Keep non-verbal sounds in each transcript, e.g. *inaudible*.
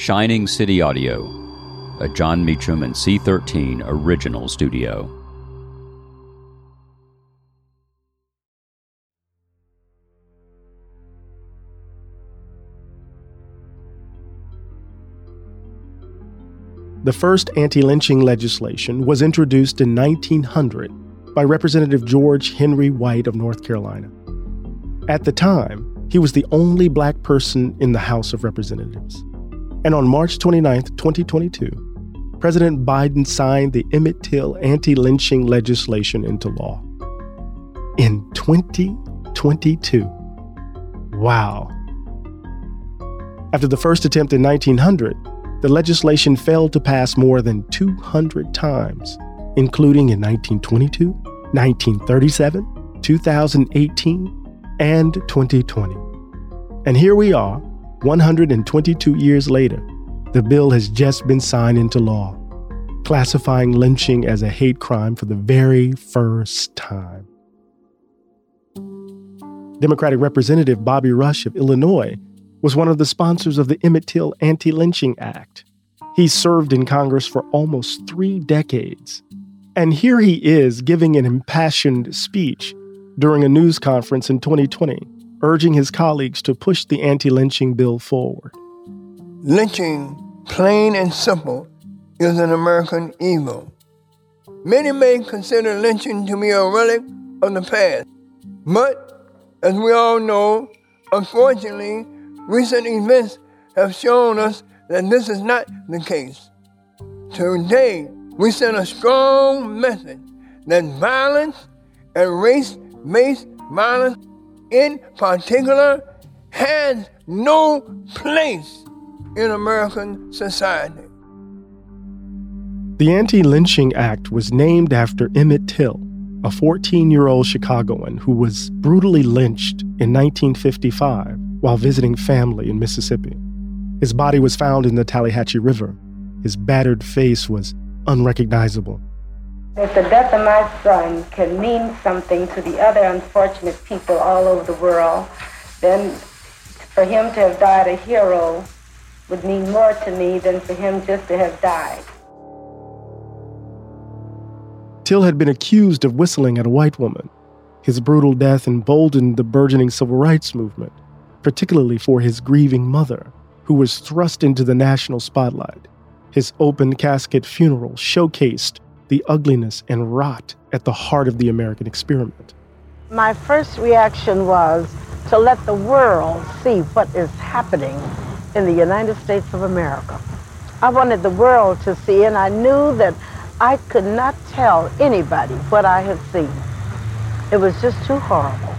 Shining City Audio, a Jon Meacham and C13 original studio. The first anti lynching legislation was introduced in 1900 by Representative George Henry White of North Carolina. At the time, he was the only black person in the House of Representatives. And on March 29, 2022, President Biden signed the Emmett Till anti lynching legislation into law. In 2022. Wow. After the first attempt in 1900, the legislation failed to pass more than 200 times, including in 1922, 1937, 2018, and 2020. And here we are, 122 years later. The bill has just been signed into law, classifying lynching as a hate crime for the very first time. Democratic Representative Bobby Rush of Illinois was one of the sponsors of the Emmett Till Anti Lynching Act. He served in Congress for almost three decades. And here he is giving an impassioned speech during a news conference in 2020, urging his colleagues to push the anti lynching bill forward. Lynching, plain and simple, is an American evil. Many may consider lynching to be a relic of the past, but as we all know, unfortunately, recent events have shown us that this is not the case. Today, we send a strong message that violence and race based violence in particular has no place in American society. The Anti Lynching Act was named after Emmett Till, a 14 year old Chicagoan who was brutally lynched in 1955 while visiting family in Mississippi. His body was found in the Tallahatchie River. His battered face was unrecognizable. If the death of my son can mean something to the other unfortunate people all over the world, then for him to have died a hero would mean more to me than for him just to have died. Till had been accused of whistling at a white woman. His brutal death emboldened the burgeoning civil rights movement, particularly for his grieving mother, who was thrust into the national spotlight. His open casket funeral showcased the ugliness and rot at the heart of the American experiment. My first reaction was to let the world see what is happening in the United States of America. I wanted the world to see, and I knew that I could not tell anybody what I had seen. It was just too horrible.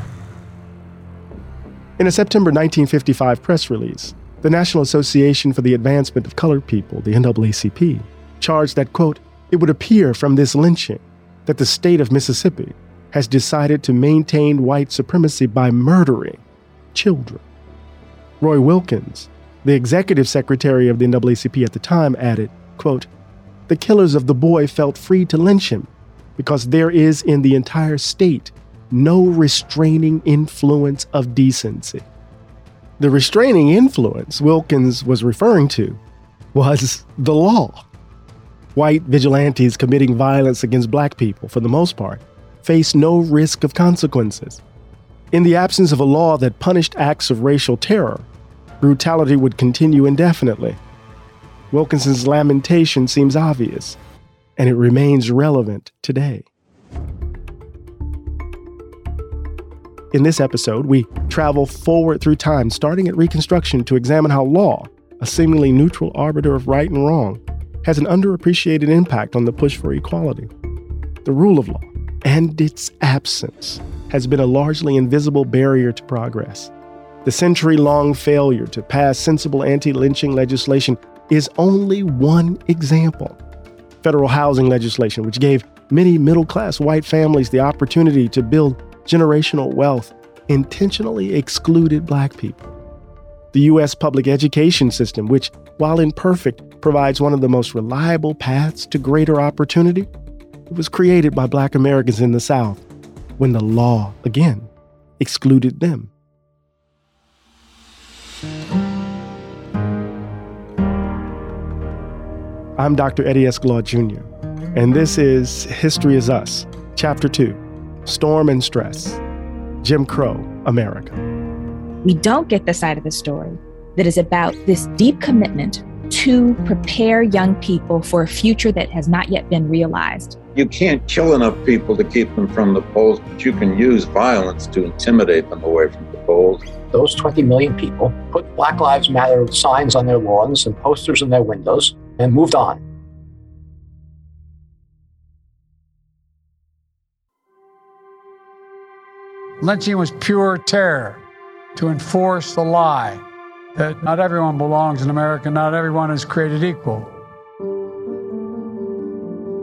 In a September 1955 press release, the National Association for the Advancement of Colored People, the NAACP, charged that, quote, it would appear from this lynching that the state of Mississippi has decided to maintain white supremacy by murdering children. Roy Wilkins, the executive secretary of the NAACP at the time, added, quote, The killers of the boy felt free to lynch him because there is in the entire state no restraining influence of decency. The restraining influence Wilkins was referring to was the law. White vigilantes committing violence against black people, for the most part, face no risk of consequences. In the absence of a law that punished acts of racial terror, brutality would continue indefinitely. Wilkinson's lamentation seems obvious, and it remains relevant today. In this episode, we travel forward through time, starting at Reconstruction, to examine how law, a seemingly neutral arbiter of right and wrong, has an underappreciated impact on the push for equality. The rule of law and its absence has been a largely invisible barrier to progress. The century long failure to pass sensible anti lynching legislation is only one example. Federal housing legislation, which gave many middle class white families the opportunity to build generational wealth, intentionally excluded black people. The U.S. public education system, which, while imperfect, provides one of the most reliable paths to greater opportunity, it was created by black Americans in the South when the law, again, excluded them. I'm Dr. Eddie S. Glaude Jr., and this is History is Us, Chapter 2 Storm and Stress Jim Crow, America. We don't get the side of the story that is about this deep commitment to prepare young people for a future that has not yet been realized. You can't kill enough people to keep them from the polls, but you can use violence to intimidate them away from the polls. Those 20 million people put Black Lives Matter signs on their lawns and posters in their windows and moved on. Lynching was pure terror to enforce the lie that not everyone belongs in America, not everyone is created equal.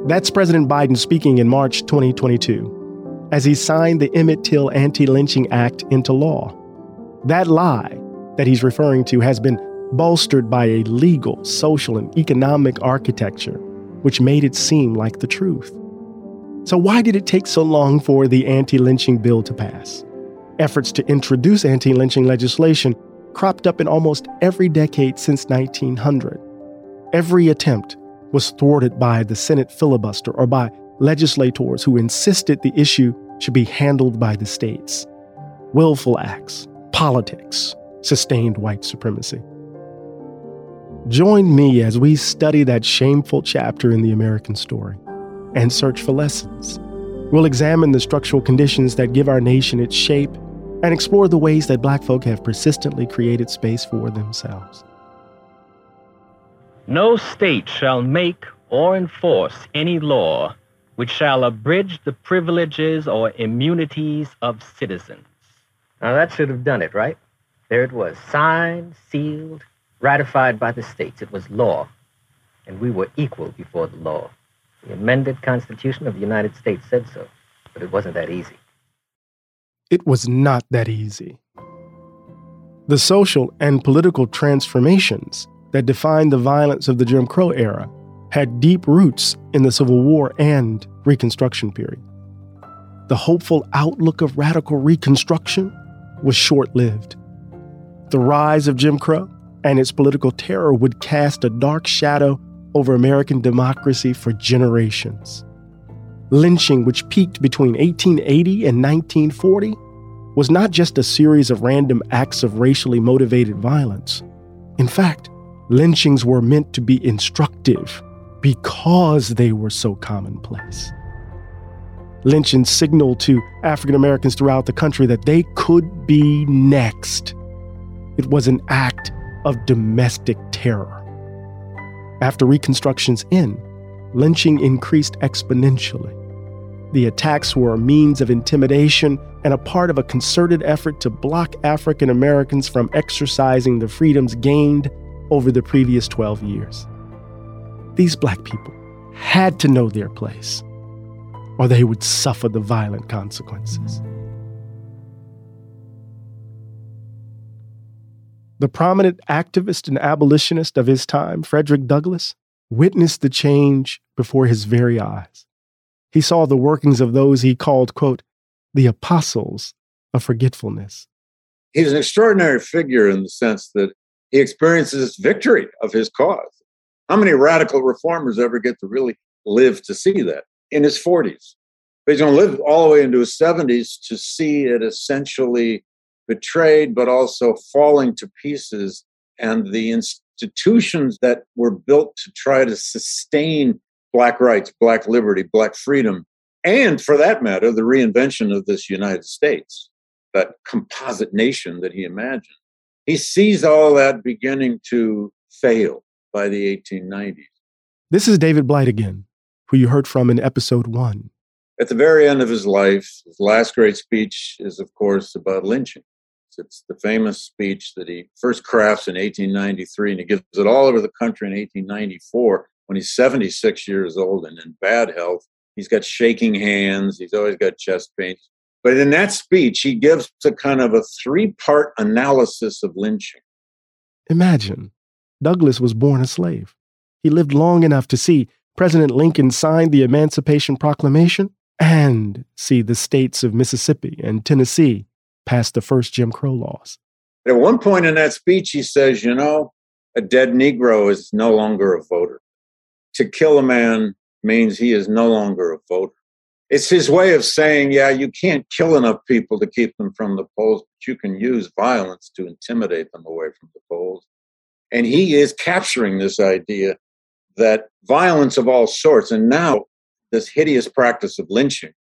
That's President Biden speaking in March 2022 as he signed the Emmett Till Anti Lynching Act into law. That lie that he's referring to has been bolstered by a legal, social, and economic architecture which made it seem like the truth. So, why did it take so long for the anti lynching bill to pass? Efforts to introduce anti lynching legislation cropped up in almost every decade since 1900. Every attempt was thwarted by the Senate filibuster or by legislators who insisted the issue should be handled by the states. Willful acts, politics, sustained white supremacy. Join me as we study that shameful chapter in the American story and search for lessons. We'll examine the structural conditions that give our nation its shape and explore the ways that black folk have persistently created space for themselves. No state shall make or enforce any law which shall abridge the privileges or immunities of citizens. Now that should have done it, right? There it was, signed, sealed, ratified by the states. It was law, and we were equal before the law. The amended Constitution of the United States said so, but it wasn't that easy. It was not that easy. The social and political transformations that defined the violence of the Jim Crow era had deep roots in the Civil War and Reconstruction period. The hopeful outlook of radical Reconstruction was short lived. The rise of Jim Crow and its political terror would cast a dark shadow over American democracy for generations. Lynching, which peaked between 1880 and 1940, was not just a series of random acts of racially motivated violence. In fact, lynchings were meant to be instructive because they were so commonplace. Lynching signaled to African Americans throughout the country that they could be next. It was an act of domestic terror. After Reconstruction's end, lynching increased exponentially. The attacks were a means of intimidation and a part of a concerted effort to block African Americans from exercising the freedoms gained over the previous 12 years. These black people had to know their place, or they would suffer the violent consequences. The prominent activist and abolitionist of his time, Frederick Douglass, witnessed the change before his very eyes. He saw the workings of those he called, quote, the apostles of forgetfulness. He's an extraordinary figure in the sense that he experiences victory of his cause. How many radical reformers ever get to really live to see that in his 40s? But he's going to live all the way into his 70s to see it essentially betrayed, but also falling to pieces. And the institutions that were built to try to sustain Black rights, Black liberty, Black freedom, and for that matter, the reinvention of this United States, that composite nation that he imagined. He sees all that beginning to fail by the 1890s. This is David Blight again, who you heard from in episode one. At the very end of his life, his last great speech is, of course, about lynching. It's the famous speech that he first crafts in 1893, and he gives it all over the country in 1894 when he's 76 years old and in bad health. He's got shaking hands, he's always got chest pains. But in that speech, he gives a kind of a three part analysis of lynching. Imagine Douglass was born a slave. He lived long enough to see President Lincoln sign the Emancipation Proclamation and see the states of Mississippi and Tennessee pass the first Jim Crow laws. At one point in that speech, he says, You know, a dead Negro is no longer a voter. To kill a man means he is no longer a voter. It's his way of saying, yeah, you can't kill enough people to keep them from the polls, but you can use violence to intimidate them away from the polls. And he is capturing this idea that violence of all sorts, and now this hideous practice of lynching,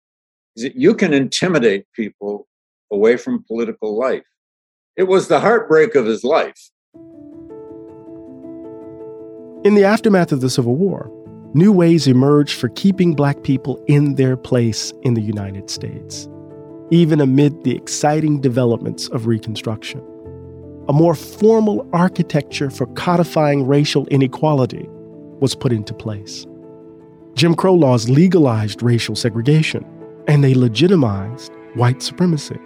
is that you can intimidate people away from political life. It was the heartbreak of his life. In the aftermath of the Civil War, new ways emerged for keeping black people in their place in the United States, even amid the exciting developments of Reconstruction. A more formal architecture for codifying racial inequality was put into place. Jim Crow laws legalized racial segregation, and they legitimized white supremacy.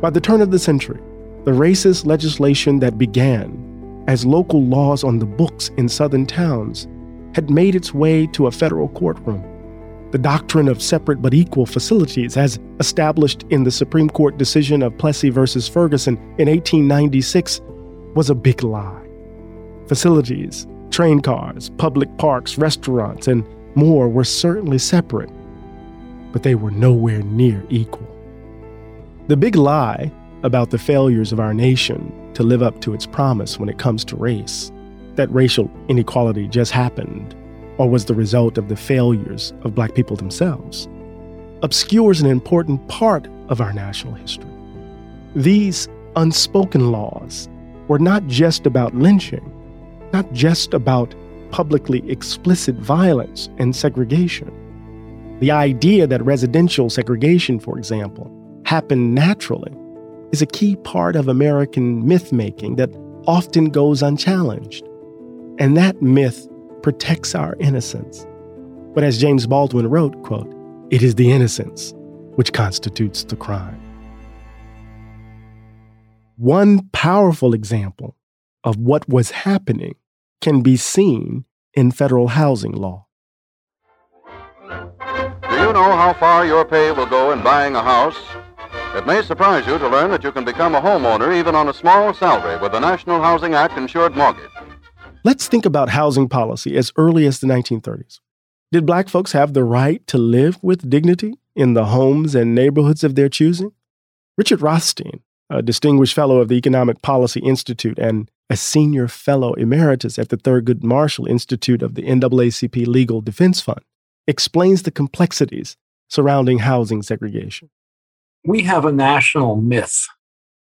By the turn of the century, the racist legislation that began as local laws on the books in southern towns had made its way to a federal courtroom. The doctrine of separate but equal facilities, as established in the Supreme Court decision of Plessy versus Ferguson in 1896, was a big lie. Facilities, train cars, public parks, restaurants, and more were certainly separate, but they were nowhere near equal. The big lie about the failures of our nation to live up to its promise when it comes to race that racial inequality just happened or was the result of the failures of black people themselves obscures an important part of our national history. These unspoken laws were not just about lynching, not just about publicly explicit violence and segregation. The idea that residential segregation, for example, happened naturally is a key part of American myth making that often goes unchallenged. And that myth protects our innocence. But as James Baldwin wrote, quote, it is the innocence which constitutes the crime. One powerful example of what was happening can be seen in federal housing law. Do you know how far your pay will go in buying a house? It may surprise you to learn that you can become a homeowner even on a small salary with a National Housing Act insured mortgage. Let's think about housing policy as early as the 1930s. Did black folks have the right to live with dignity in the homes and neighborhoods of their choosing? Richard Rothstein, a distinguished fellow of the Economic Policy Institute and a senior fellow emeritus at the Thurgood Marshall Institute of the NAACP Legal Defense Fund, explains the complexities surrounding housing segregation we have a national myth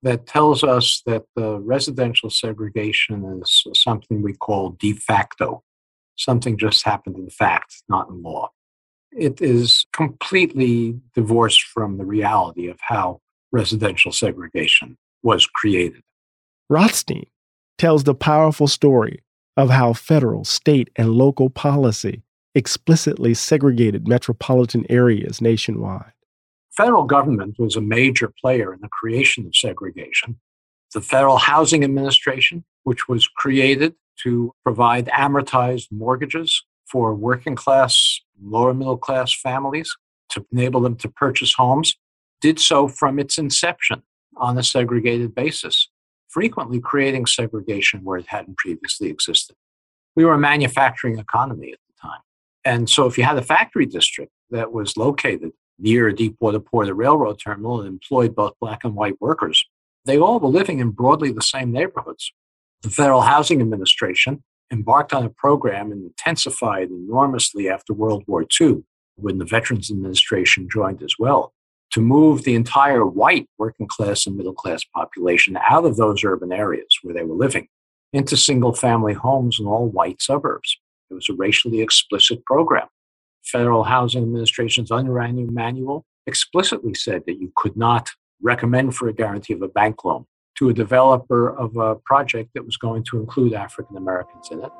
that tells us that the residential segregation is something we call de facto. Something just happened in fact, not in law. It is completely divorced from the reality of how residential segregation was created. Rothstein tells the powerful story of how federal, state, and local policy explicitly segregated metropolitan areas nationwide federal government was a major player in the creation of segregation. The Federal Housing Administration, which was created to provide amortized mortgages for working class, lower middle class families to enable them to purchase homes, did so from its inception on a segregated basis, frequently creating segregation where it hadn't previously existed. We were a manufacturing economy at the time. And so if you had a factory district that was located near Deepwater Port, a railroad terminal, and employed both black and white workers. They all were living in broadly the same neighborhoods. The Federal Housing Administration embarked on a program and intensified enormously after World War II, when the Veterans Administration joined as well, to move the entire white working class and middle class population out of those urban areas where they were living into single family homes in all white suburbs. It was a racially explicit program. Federal Housing Administration's underwriting manual explicitly said that you could not recommend for a guarantee of a bank loan to a developer of a project that was going to include African Americans in it.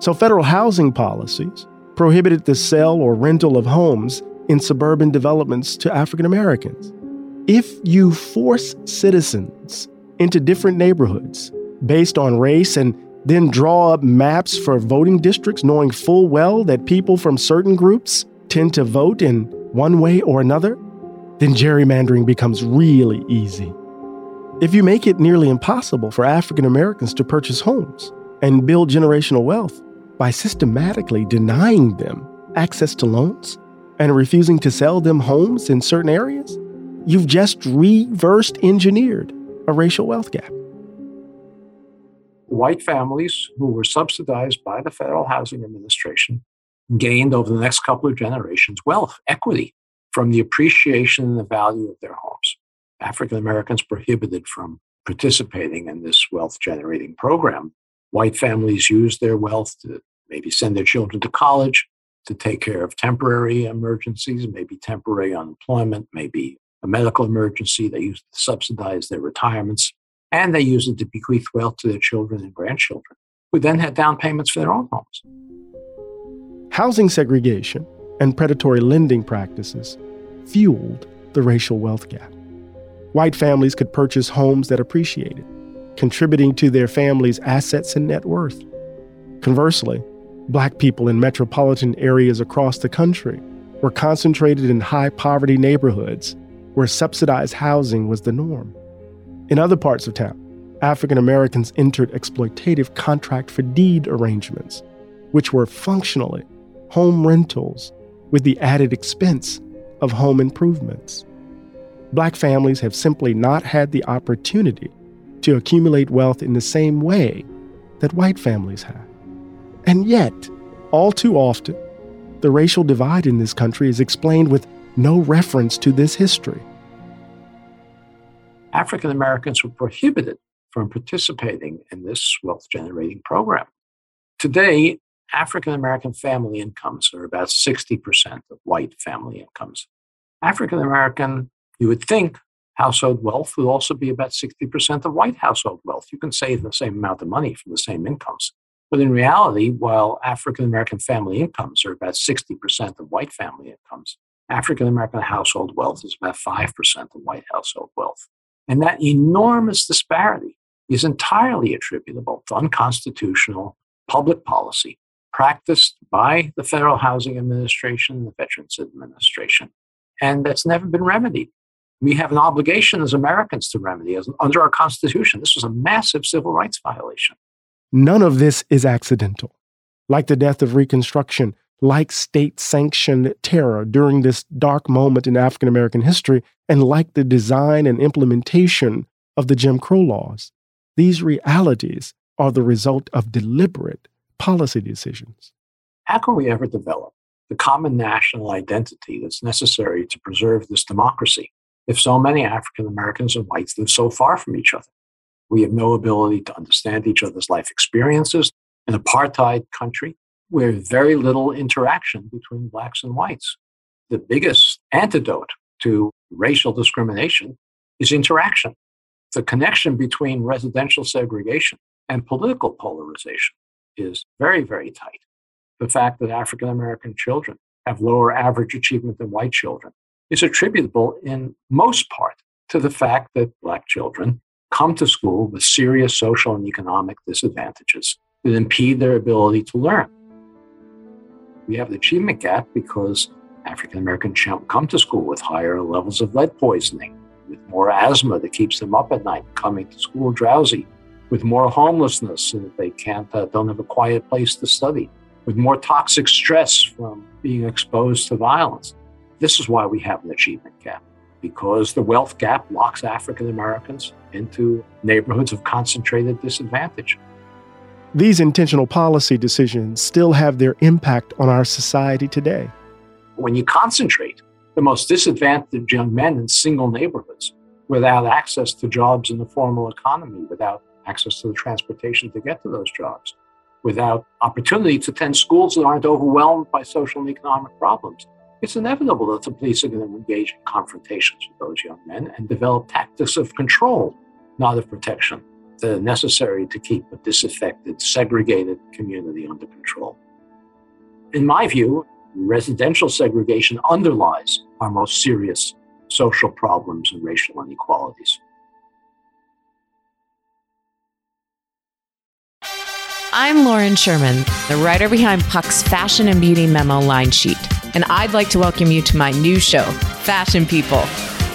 So, federal housing policies prohibited the sale or rental of homes in suburban developments to African Americans. If you force citizens into different neighborhoods based on race and then draw up maps for voting districts, knowing full well that people from certain groups tend to vote in one way or another, then gerrymandering becomes really easy. If you make it nearly impossible for African Americans to purchase homes and build generational wealth, by systematically denying them access to loans and refusing to sell them homes in certain areas, you've just reversed engineered a racial wealth gap. White families who were subsidized by the Federal Housing Administration gained over the next couple of generations wealth, equity from the appreciation and the value of their homes. African Americans prohibited from participating in this wealth generating program. White families used their wealth to maybe send their children to college, to take care of temporary emergencies, maybe temporary unemployment, maybe a medical emergency. They used to subsidize their retirements, and they used it to bequeath wealth to their children and grandchildren, who then had down payments for their own homes. Housing segregation and predatory lending practices fueled the racial wealth gap. White families could purchase homes that appreciated, contributing to their family's assets and net worth. Conversely, black people in metropolitan areas across the country were concentrated in high poverty neighborhoods where subsidized housing was the norm. In other parts of town, African Americans entered exploitative contract for deed arrangements, which were functionally home rentals with the added expense of home improvements. Black families have simply not had the opportunity to accumulate wealth in the same way that white families have. And yet, all too often, the racial divide in this country is explained with no reference to this history. African Americans were prohibited from participating in this wealth generating program. Today, African American family incomes are about 60% of white family incomes. African American, you would think, household wealth would also be about 60% of white household wealth. You can save the same amount of money from the same incomes. But in reality, while African American family incomes are about 60% of white family incomes, African American household wealth is about 5% of white household wealth. And that enormous disparity is entirely attributable to unconstitutional public policy practiced by the Federal Housing Administration, the Veterans Administration, and that's never been remedied. We have an obligation as Americans to remedy as under our Constitution. This was a massive civil rights violation. None of this is accidental. Like the death of Reconstruction, like state sanctioned terror during this dark moment in African American history, and like the design and implementation of the Jim Crow laws, these realities are the result of deliberate policy decisions. How can we ever develop the common national identity that's necessary to preserve this democracy if so many African Americans and whites live so far from each other? We have no ability to understand each other's life experiences. In an apartheid country where very little interaction between blacks and whites. The biggest antidote to racial discrimination is interaction. The connection between residential segregation and political polarization is very, very tight. The fact that African American children have lower average achievement than white children is attributable in most part to the fact that Black children come to school with serious social and economic disadvantages that impede their ability to learn. We have the achievement gap because African Americans come to school with higher levels of lead poisoning, with more asthma that keeps them up at night, coming to school drowsy, with more homelessness so that they can't uh, don't have a quiet place to study, with more toxic stress from being exposed to violence. This is why we have an achievement gap because the wealth gap locks African Americans into neighborhoods of concentrated disadvantage. These intentional policy decisions still have their impact on our society today. When you concentrate the most disadvantaged young men in single neighborhoods without access to jobs in the formal economy, without access to the transportation to get to those jobs, without opportunity to attend schools that aren't overwhelmed by social and economic problems, it's inevitable that the police are going to engage in confrontations with those young men and develop tactics of control, not of protection necessary to keep a disaffected, segregated community under control. In my view, residential segregation underlies our most serious social problems and racial inequalities. I'm Lauren Sherman, the writer behind Puck's Fashion and Beauty Memo line sheet, and I'd like to welcome you to my new show, Fashion People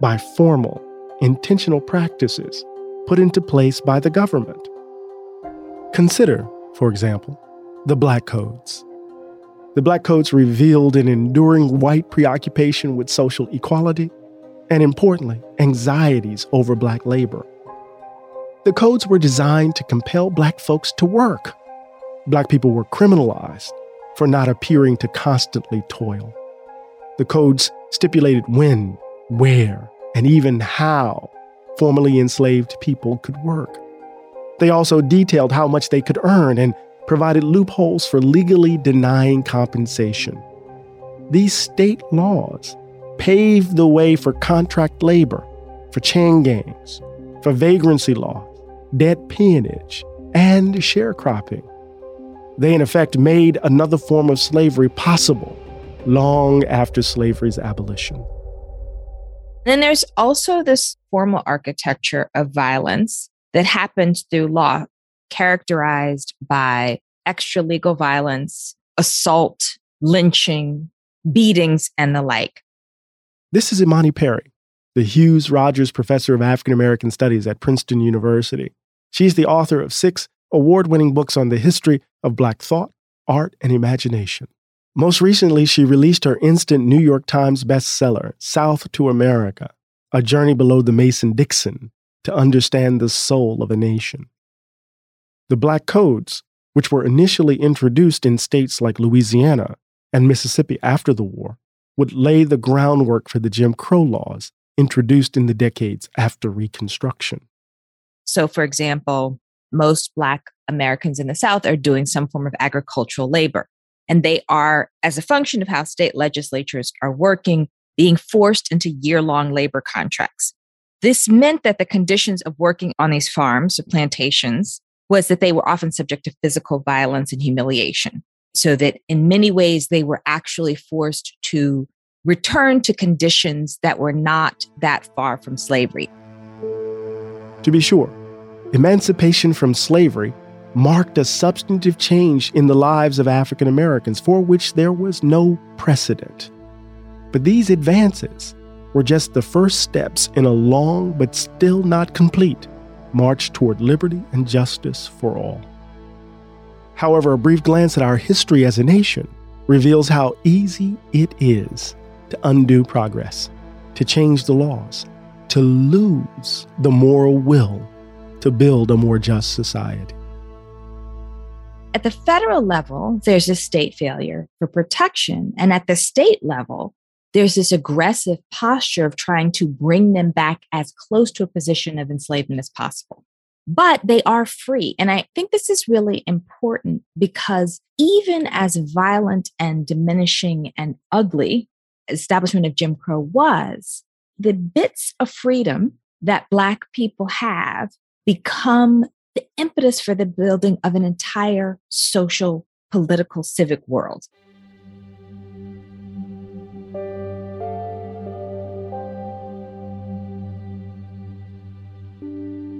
by formal, intentional practices put into place by the government. Consider, for example, the Black Codes. The Black Codes revealed an enduring white preoccupation with social equality and, importantly, anxieties over black labor. The codes were designed to compel black folks to work. Black people were criminalized for not appearing to constantly toil. The codes stipulated when, where, and even how formerly enslaved people could work. They also detailed how much they could earn and provided loopholes for legally denying compensation. These state laws paved the way for contract labor, for chain gangs, for vagrancy laws, debt peonage, and sharecropping. They, in effect, made another form of slavery possible long after slavery's abolition. Then there's also this formal architecture of violence that happens through law, characterized by extra legal violence, assault, lynching, beatings, and the like. This is Imani Perry, the Hughes Rogers Professor of African American Studies at Princeton University. She's the author of six award winning books on the history of Black thought, art, and imagination. Most recently, she released her instant New York Times bestseller, South to America A Journey Below the Mason Dixon to Understand the Soul of a Nation. The Black Codes, which were initially introduced in states like Louisiana and Mississippi after the war, would lay the groundwork for the Jim Crow laws introduced in the decades after Reconstruction. So, for example, most Black Americans in the South are doing some form of agricultural labor. And they are, as a function of how state legislatures are working, being forced into year long labor contracts. This meant that the conditions of working on these farms or plantations was that they were often subject to physical violence and humiliation. So that in many ways, they were actually forced to return to conditions that were not that far from slavery. To be sure, emancipation from slavery marked a substantive change in the lives of African Americans for which there was no precedent. But these advances were just the first steps in a long but still not complete march toward liberty and justice for all. However, a brief glance at our history as a nation reveals how easy it is to undo progress, to change the laws, to lose the moral will to build a more just society. At the federal level, there's a state failure for protection. And at the state level, there's this aggressive posture of trying to bring them back as close to a position of enslavement as possible. But they are free. And I think this is really important because even as violent and diminishing and ugly establishment of Jim Crow was, the bits of freedom that Black people have become the impetus for the building of an entire social, political, civic world.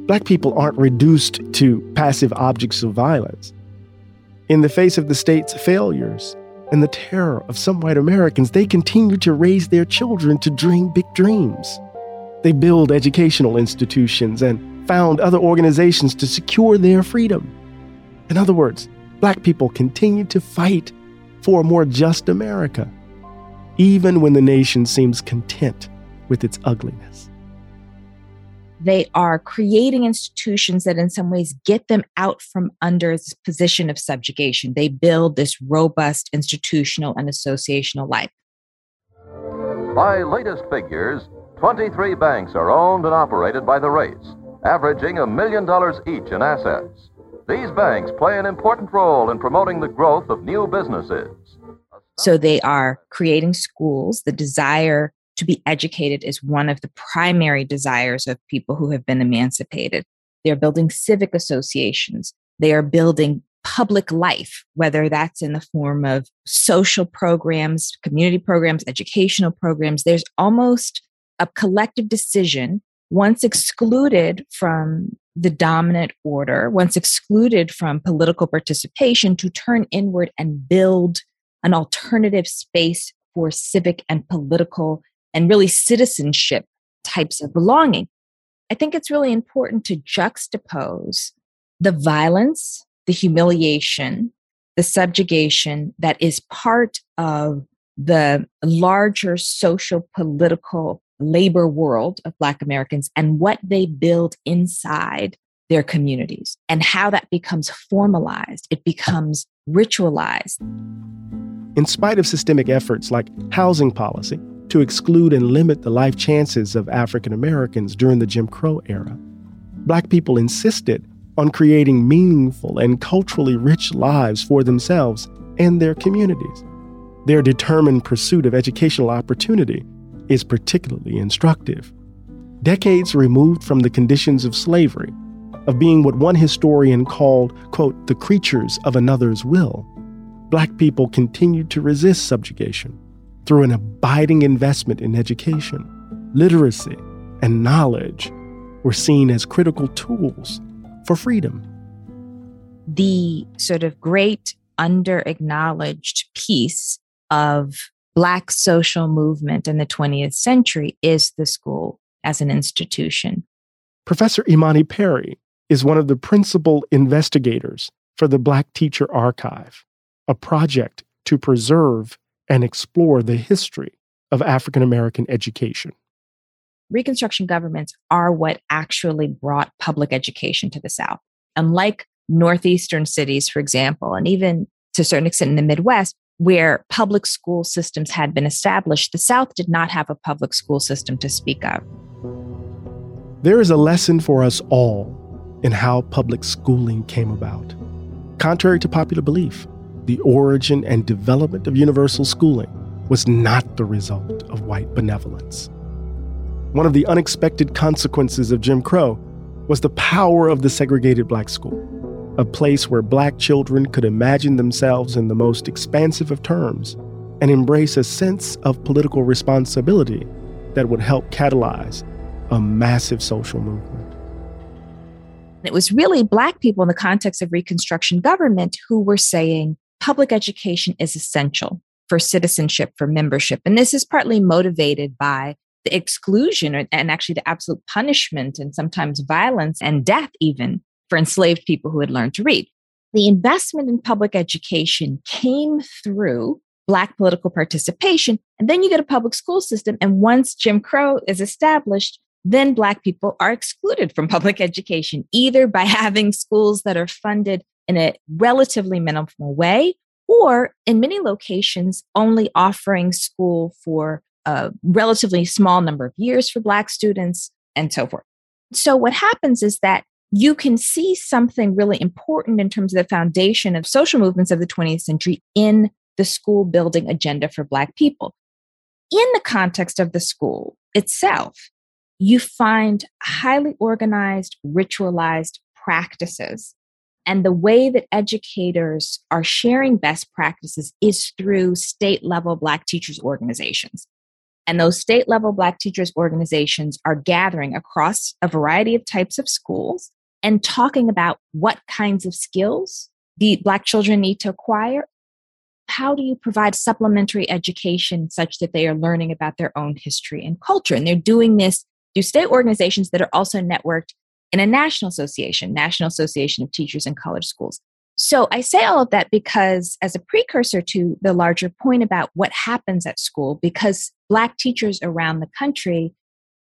Black people aren't reduced to passive objects of violence. In the face of the state's failures and the terror of some white Americans, they continue to raise their children to dream big dreams. They build educational institutions and found other organizations to secure their freedom. In other words, black people continue to fight for a more just America, even when the nation seems content with its ugliness. They are creating institutions that, in some ways, get them out from under this position of subjugation. They build this robust institutional and associational life. By latest figures, 23 banks are owned and operated by the race averaging a million dollars each in assets. These banks play an important role in promoting the growth of new businesses. So they are creating schools, the desire to be educated is one of the primary desires of people who have been emancipated. They're building civic associations. They are building public life, whether that's in the form of social programs, community programs, educational programs. There's almost a collective decision once excluded from the dominant order, once excluded from political participation, to turn inward and build an alternative space for civic and political and really citizenship types of belonging. I think it's really important to juxtapose the violence, the humiliation, the subjugation that is part of the larger social political labor world of Black Americans and what they build inside their communities and how that becomes formalized, it becomes ritualized. In spite of systemic efforts like housing policy to exclude and limit the life chances of African Americans during the Jim Crow era, Black people insisted on creating meaningful and culturally rich lives for themselves and their communities. Their determined pursuit of educational opportunity is particularly instructive. Decades removed from the conditions of slavery, of being what one historian called, quote, the creatures of another's will, black people continued to resist subjugation through an abiding investment in education. Literacy and knowledge were seen as critical tools for freedom. The sort of great under acknowledged piece of Black social movement in the 20th century is the school as an institution. Professor Imani Perry is one of the principal investigators for the Black Teacher Archive, a project to preserve and explore the history of African American education. Reconstruction governments are what actually brought public education to the South. Unlike Northeastern cities, for example, and even to a certain extent in the Midwest, where public school systems had been established, the South did not have a public school system to speak of. There is a lesson for us all in how public schooling came about. Contrary to popular belief, the origin and development of universal schooling was not the result of white benevolence. One of the unexpected consequences of Jim Crow was the power of the segregated black school a place where black children could imagine themselves in the most expansive of terms and embrace a sense of political responsibility that would help catalyze a massive social movement. It was really Black people in the context of Reconstruction government who were saying public education is essential for citizenship, for membership. And this is partly motivated by the exclusion and actually the absolute punishment and sometimes violence and death, even for enslaved people who had learned to read. The investment in public education came through Black political participation. And then you get a public school system. And once Jim Crow is established, then Black people are excluded from *laughs* public education, either by having schools that are funded in a relatively minimal way, or in many locations, only offering school for a relatively small number of years for Black students and so forth. So, what happens is that you can see something really important in terms of the foundation of social movements of the 20th century in the school building agenda for Black people. In the context of the school itself, you find highly organized, ritualized practices. And the way that educators are sharing best practices is through state level Black teachers organizations. And those state level Black teachers organizations are gathering across a variety of types of schools and talking about what kinds of skills the Black children need to acquire. How do you provide supplementary education such that they are learning about their own history and culture? And they're doing this through state organizations that are also networked in a national association, National Association of Teachers in Colored Schools. So I say all of that because, as a precursor to the larger point about what happens at school, because Black teachers around the country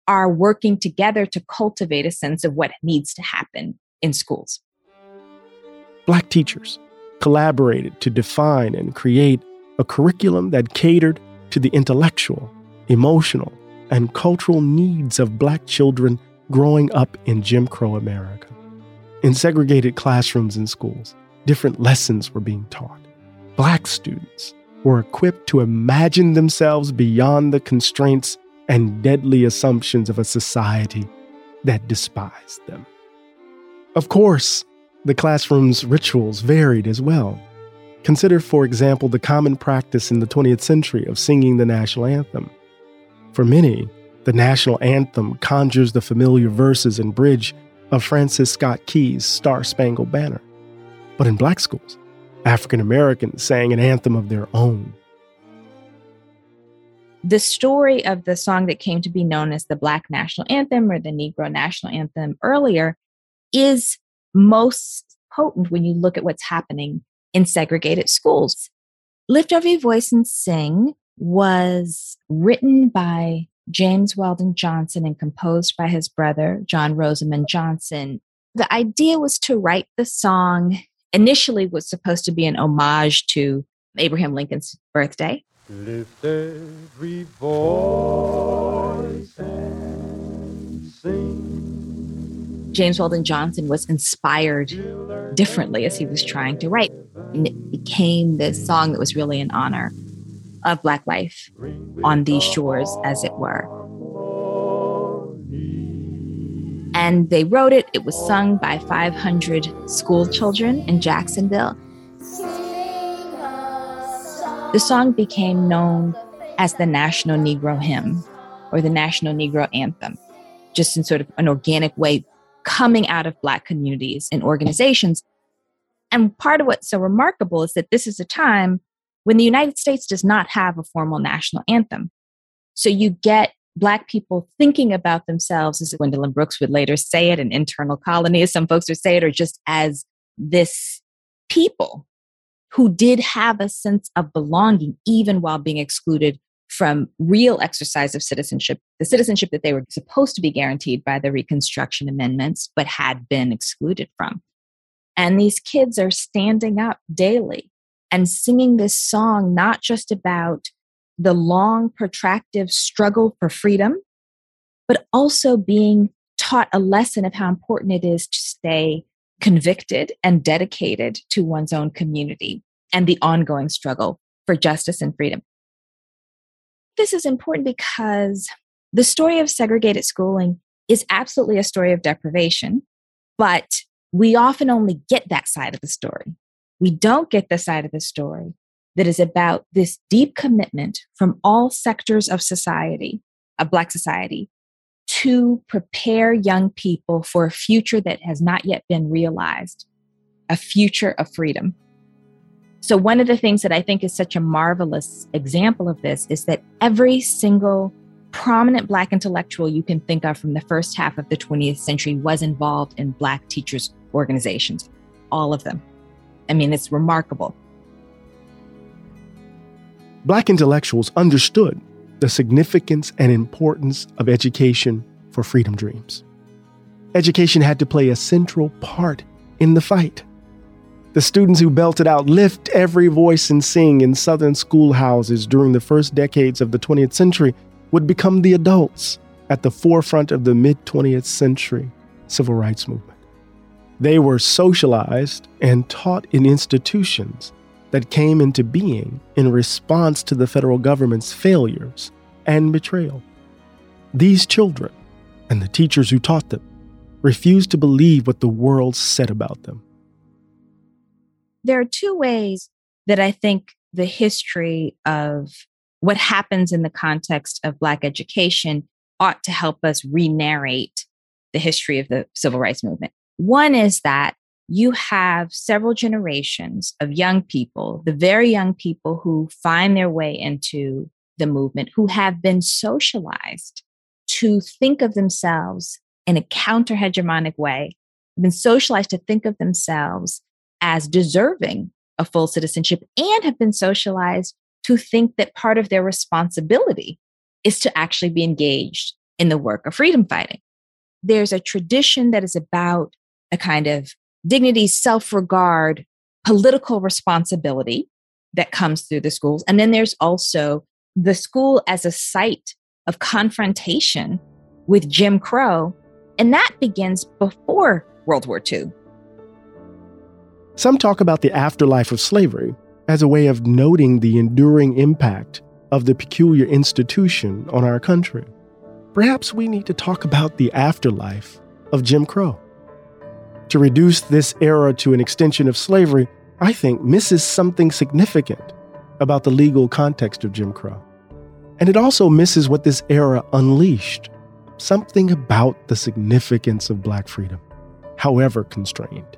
are working together to cultivate a sense of what needs to happen in schools. Black teachers collaborated to define and create a curriculum that catered to the intellectual, emotional, and cultural needs of Black children growing up in Jim Crow America. In segregated classrooms and schools, different lessons were being taught. Black students were equipped to imagine themselves beyond the constraints and deadly assumptions of a society that despised them. Of course, the classroom's rituals varied as well. Consider, for example, the common practice in the 20th century of singing the national anthem. For many, the national anthem conjures the familiar verses and bridge of Francis Scott Key's Star Spangled Banner. But in black schools, African Americans sang an anthem of their own. The story of the song that came to be known as the Black National Anthem or the Negro National Anthem earlier is most potent when you look at what's happening in segregated schools. Lift Every Voice and Sing was written by James Weldon Johnson and composed by his brother, John Rosamond Johnson. The idea was to write the song initially was supposed to be an homage to Abraham Lincoln's birthday. Lift every voice and sing. James Weldon Johnson was inspired differently as he was trying to write. And it became this song that was really in honor of Black life on these shores, as it were. And they wrote it, it was sung by 500 school children in Jacksonville. The song became known as the National Negro Hymn or the National Negro Anthem, just in sort of an organic way coming out of Black communities and organizations. And part of what's so remarkable is that this is a time when the United States does not have a formal national anthem. So you get Black people thinking about themselves, as Gwendolyn Brooks would later say it, an internal colony, as some folks would say it, or just as this people who did have a sense of belonging, even while being excluded from real exercise of citizenship, the citizenship that they were supposed to be guaranteed by the Reconstruction Amendments, but had been excluded from. And these kids are standing up daily and singing this song, not just about the long, protracted struggle for freedom, but also being taught a lesson of how important it is to stay convicted and dedicated to one's own community and the ongoing struggle for justice and freedom. This is important because the story of segregated schooling is absolutely a story of deprivation, but we often only get that side of the story. We don't get the side of the story that is about this deep commitment from all sectors of society, of Black society, to prepare young people for a future that has not yet been realized, a future of freedom. So, one of the things that I think is such a marvelous example of this is that every single prominent Black intellectual you can think of from the first half of the 20th century was involved in Black teachers' organizations, all of them. I mean, it's remarkable. Black intellectuals understood the significance and importance of education for freedom dreams. Education had to play a central part in the fight. The students who belted out Lift Every Voice and Sing in Southern schoolhouses during the first decades of the 20th century would become the adults at the forefront of the mid 20th century civil rights movement. They were socialized and taught in institutions that came into being in response to the federal government's failures and betrayal. These children and the teachers who taught them refused to believe what the world said about them. There are two ways that I think the history of what happens in the context of Black education ought to help us re narrate the history of the civil rights movement. One is that you have several generations of young people, the very young people who find their way into the movement, who have been socialized to think of themselves in a counter hegemonic way, been socialized to think of themselves as deserving of full citizenship, and have been socialized to think that part of their responsibility is to actually be engaged in the work of freedom fighting. There's a tradition that is about a kind of dignity, self regard, political responsibility that comes through the schools. And then there's also the school as a site of confrontation with Jim Crow. And that begins before World War II. Some talk about the afterlife of slavery as a way of noting the enduring impact of the peculiar institution on our country. perhaps we need to talk about the afterlife of Jim Crow. To reduce this era to an extension of slavery, I think, misses something significant about the legal context of Jim Crow. And it also misses what this era unleashed something about the significance of Black freedom, however constrained.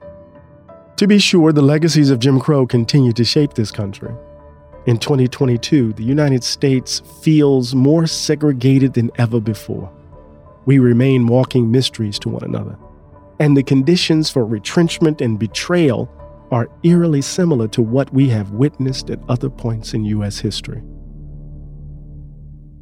To be sure, the legacies of Jim Crow continue to shape this country. In 2022, the United States feels more segregated than ever before. We remain walking mysteries to one another, and the conditions for retrenchment and betrayal are eerily similar to what we have witnessed at other points in U.S. history.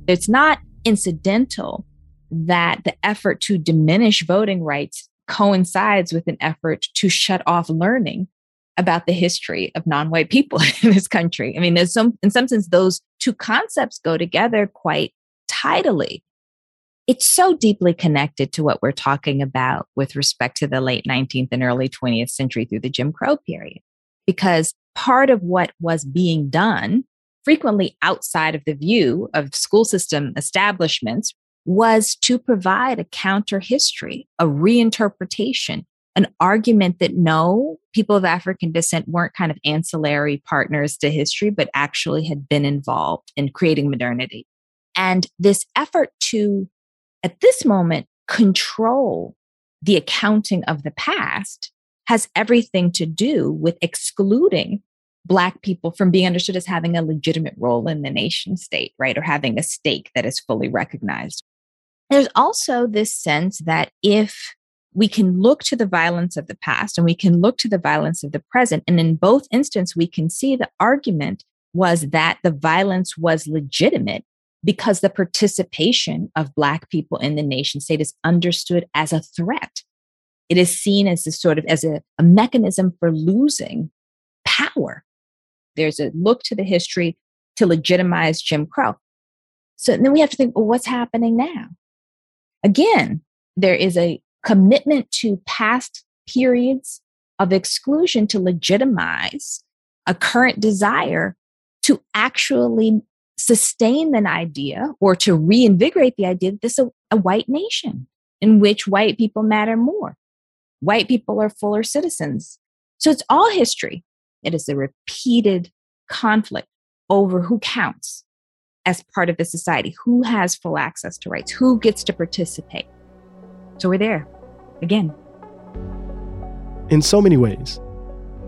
It's not incidental that the effort to diminish voting rights coincides with an effort to shut off learning about the history of non-white people *laughs* in this country. I mean, there's some in some sense those two concepts go together quite tidily. It's so deeply connected to what we're talking about with respect to the late 19th and early 20th century through the Jim Crow period. Because part of what was being done, frequently outside of the view of school system establishments, was to provide a counter history, a reinterpretation, an argument that no, people of African descent weren't kind of ancillary partners to history, but actually had been involved in creating modernity. And this effort to, at this moment, control the accounting of the past has everything to do with excluding Black people from being understood as having a legitimate role in the nation state, right? Or having a stake that is fully recognized. There's also this sense that if we can look to the violence of the past and we can look to the violence of the present, and in both instances, we can see the argument was that the violence was legitimate because the participation of Black people in the nation state is understood as a threat. It is seen as a sort of as a, a mechanism for losing power. There's a look to the history to legitimize Jim Crow. So then we have to think, well, what's happening now? Again, there is a commitment to past periods of exclusion to legitimize a current desire to actually sustain an idea or to reinvigorate the idea that this is a, a white nation in which white people matter more. White people are fuller citizens. So it's all history. It is a repeated conflict over who counts as part of the society, who has full access to rights, who gets to participate. So we're there again. In so many ways,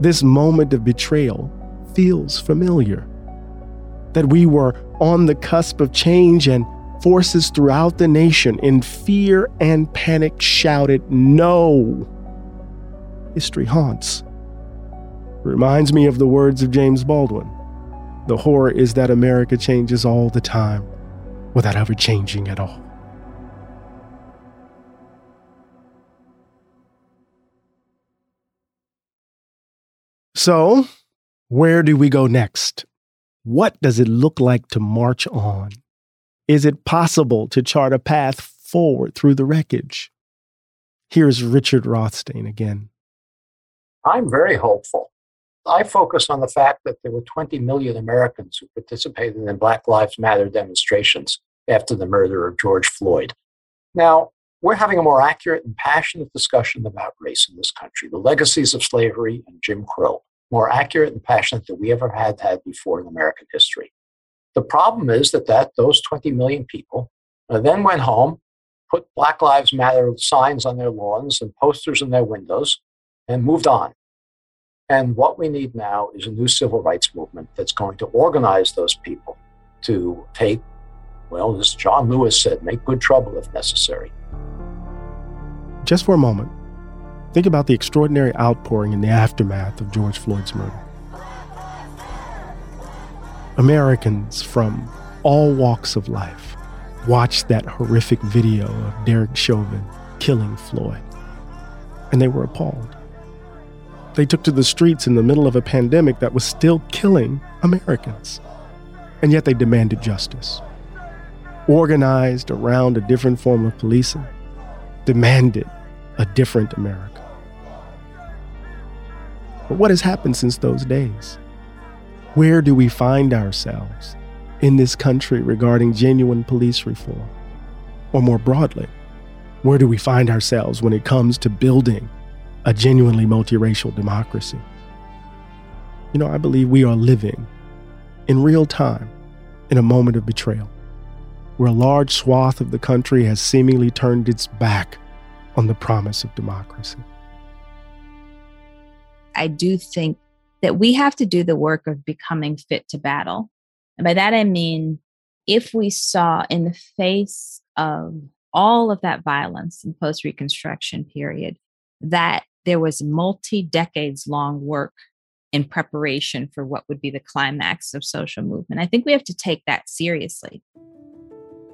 this moment of betrayal feels familiar. That we were on the cusp of change and forces throughout the nation in fear and panic shouted, No! History haunts. Reminds me of the words of James Baldwin the horror is that America changes all the time without ever changing at all. So, where do we go next? What does it look like to march on? Is it possible to chart a path forward through the wreckage? Here's Richard Rothstein again. I'm very hopeful. I focus on the fact that there were 20 million Americans who participated in Black Lives Matter demonstrations after the murder of George Floyd. Now, we're having a more accurate and passionate discussion about race in this country, the legacies of slavery and Jim Crow, more accurate and passionate than we ever had had before in American history. The problem is that, that those 20 million people uh, then went home, put Black Lives Matter signs on their lawns and posters in their windows, and moved on. And what we need now is a new civil rights movement that's going to organize those people to take, well, as John Lewis said, make good trouble if necessary. Just for a moment, think about the extraordinary outpouring in the aftermath of George Floyd's murder. Americans from all walks of life watched that horrific video of Derek Chauvin killing Floyd, and they were appalled. They took to the streets in the middle of a pandemic that was still killing Americans. And yet they demanded justice. Organized around a different form of policing, demanded a different America. But what has happened since those days? Where do we find ourselves in this country regarding genuine police reform? Or more broadly, where do we find ourselves when it comes to building a genuinely multiracial democracy? You know, I believe we are living in real time in a moment of betrayal, where a large swath of the country has seemingly turned its back on the promise of democracy. I do think that we have to do the work of becoming fit to battle. And by that I mean, if we saw in the face of all of that violence in post Reconstruction period, that there was multi decades long work in preparation for what would be the climax of social movement. I think we have to take that seriously.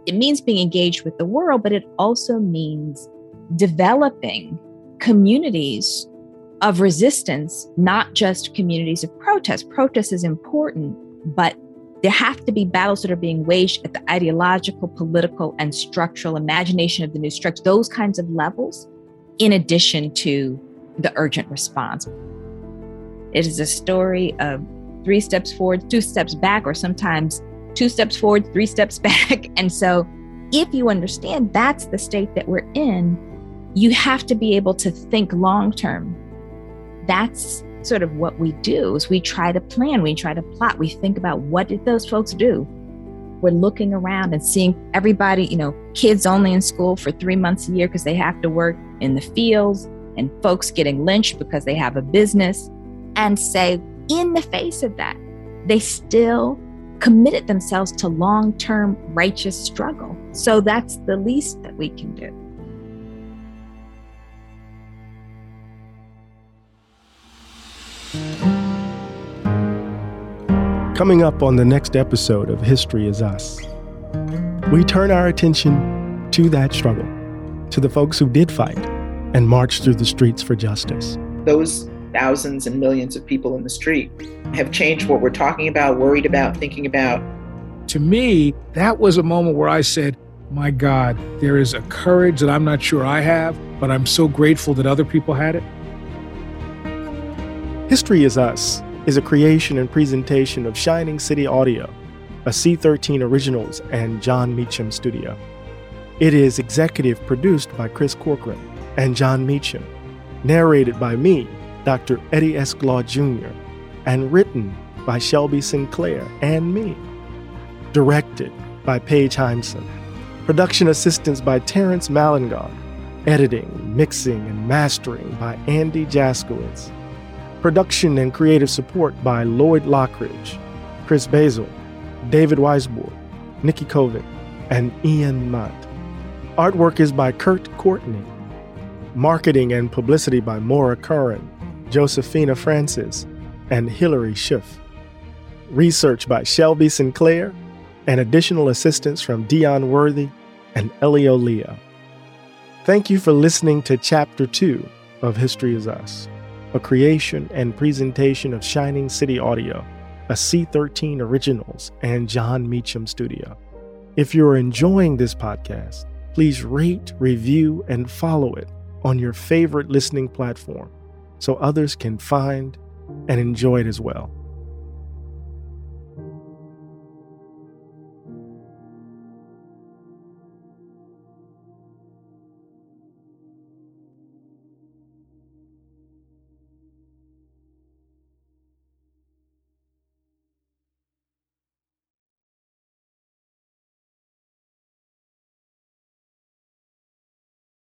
It means being engaged with the world, but it also means developing communities of resistance, not just communities of protest. Protest is important, but there have to be battles that are being waged at the ideological, political, and structural imagination of the new structure, those kinds of levels, in addition to the urgent response. It is a story of three steps forward, two steps back, or sometimes two steps forward, three steps *laughs* back. And so, if you understand that's the state that we're in, you have to be able to think long term. That's sort of what we do is we try to plan, we try to plot, we think about what did those folks do? We're looking around and seeing everybody, you know, kids only in school for three months a year because they have to work in the fields and folks getting lynched because they have a business and say, in the face of that, they still committed themselves to long term righteous struggle. So that's the least that we can do. Coming up on the next episode of History is Us, we turn our attention to that struggle, to the folks who did fight and march through the streets for justice. Those thousands and millions of people in the street have changed what we're talking about, worried about, thinking about. To me, that was a moment where I said, my God, there is a courage that I'm not sure I have, but I'm so grateful that other people had it. History is Us is a creation and presentation of Shining City Audio, a C13 Originals and Jon Meacham studio. It is executive produced by Chris Corcoran and Jon Meacham, narrated by me, Dr. Eddie S. Glaude Jr., and written by Shelby Sinclair and me. Directed by Paige Heinson. Production assistance by Terrence Malengard. Editing, mixing, and mastering by Andy Jaskowitz. Production and creative support by Lloyd Lockridge, Chris Basil, David Weisborg, Nikki Kovic, and Ian Mott. Artwork is by Kurt Courtney. Marketing and publicity by Maura Curran, Josephina Francis, and Hilary Schiff. Research by Shelby Sinclair, and additional assistance from Dion Worthy and Elio Leo. Thank you for listening to Chapter 2 of History is Us, a creation and presentation of Shining City Audio, a C13 Originals and Jon Meacham studio. If you're enjoying this podcast, please rate, review, and follow it on your favorite listening platform so others can find and enjoy it as well.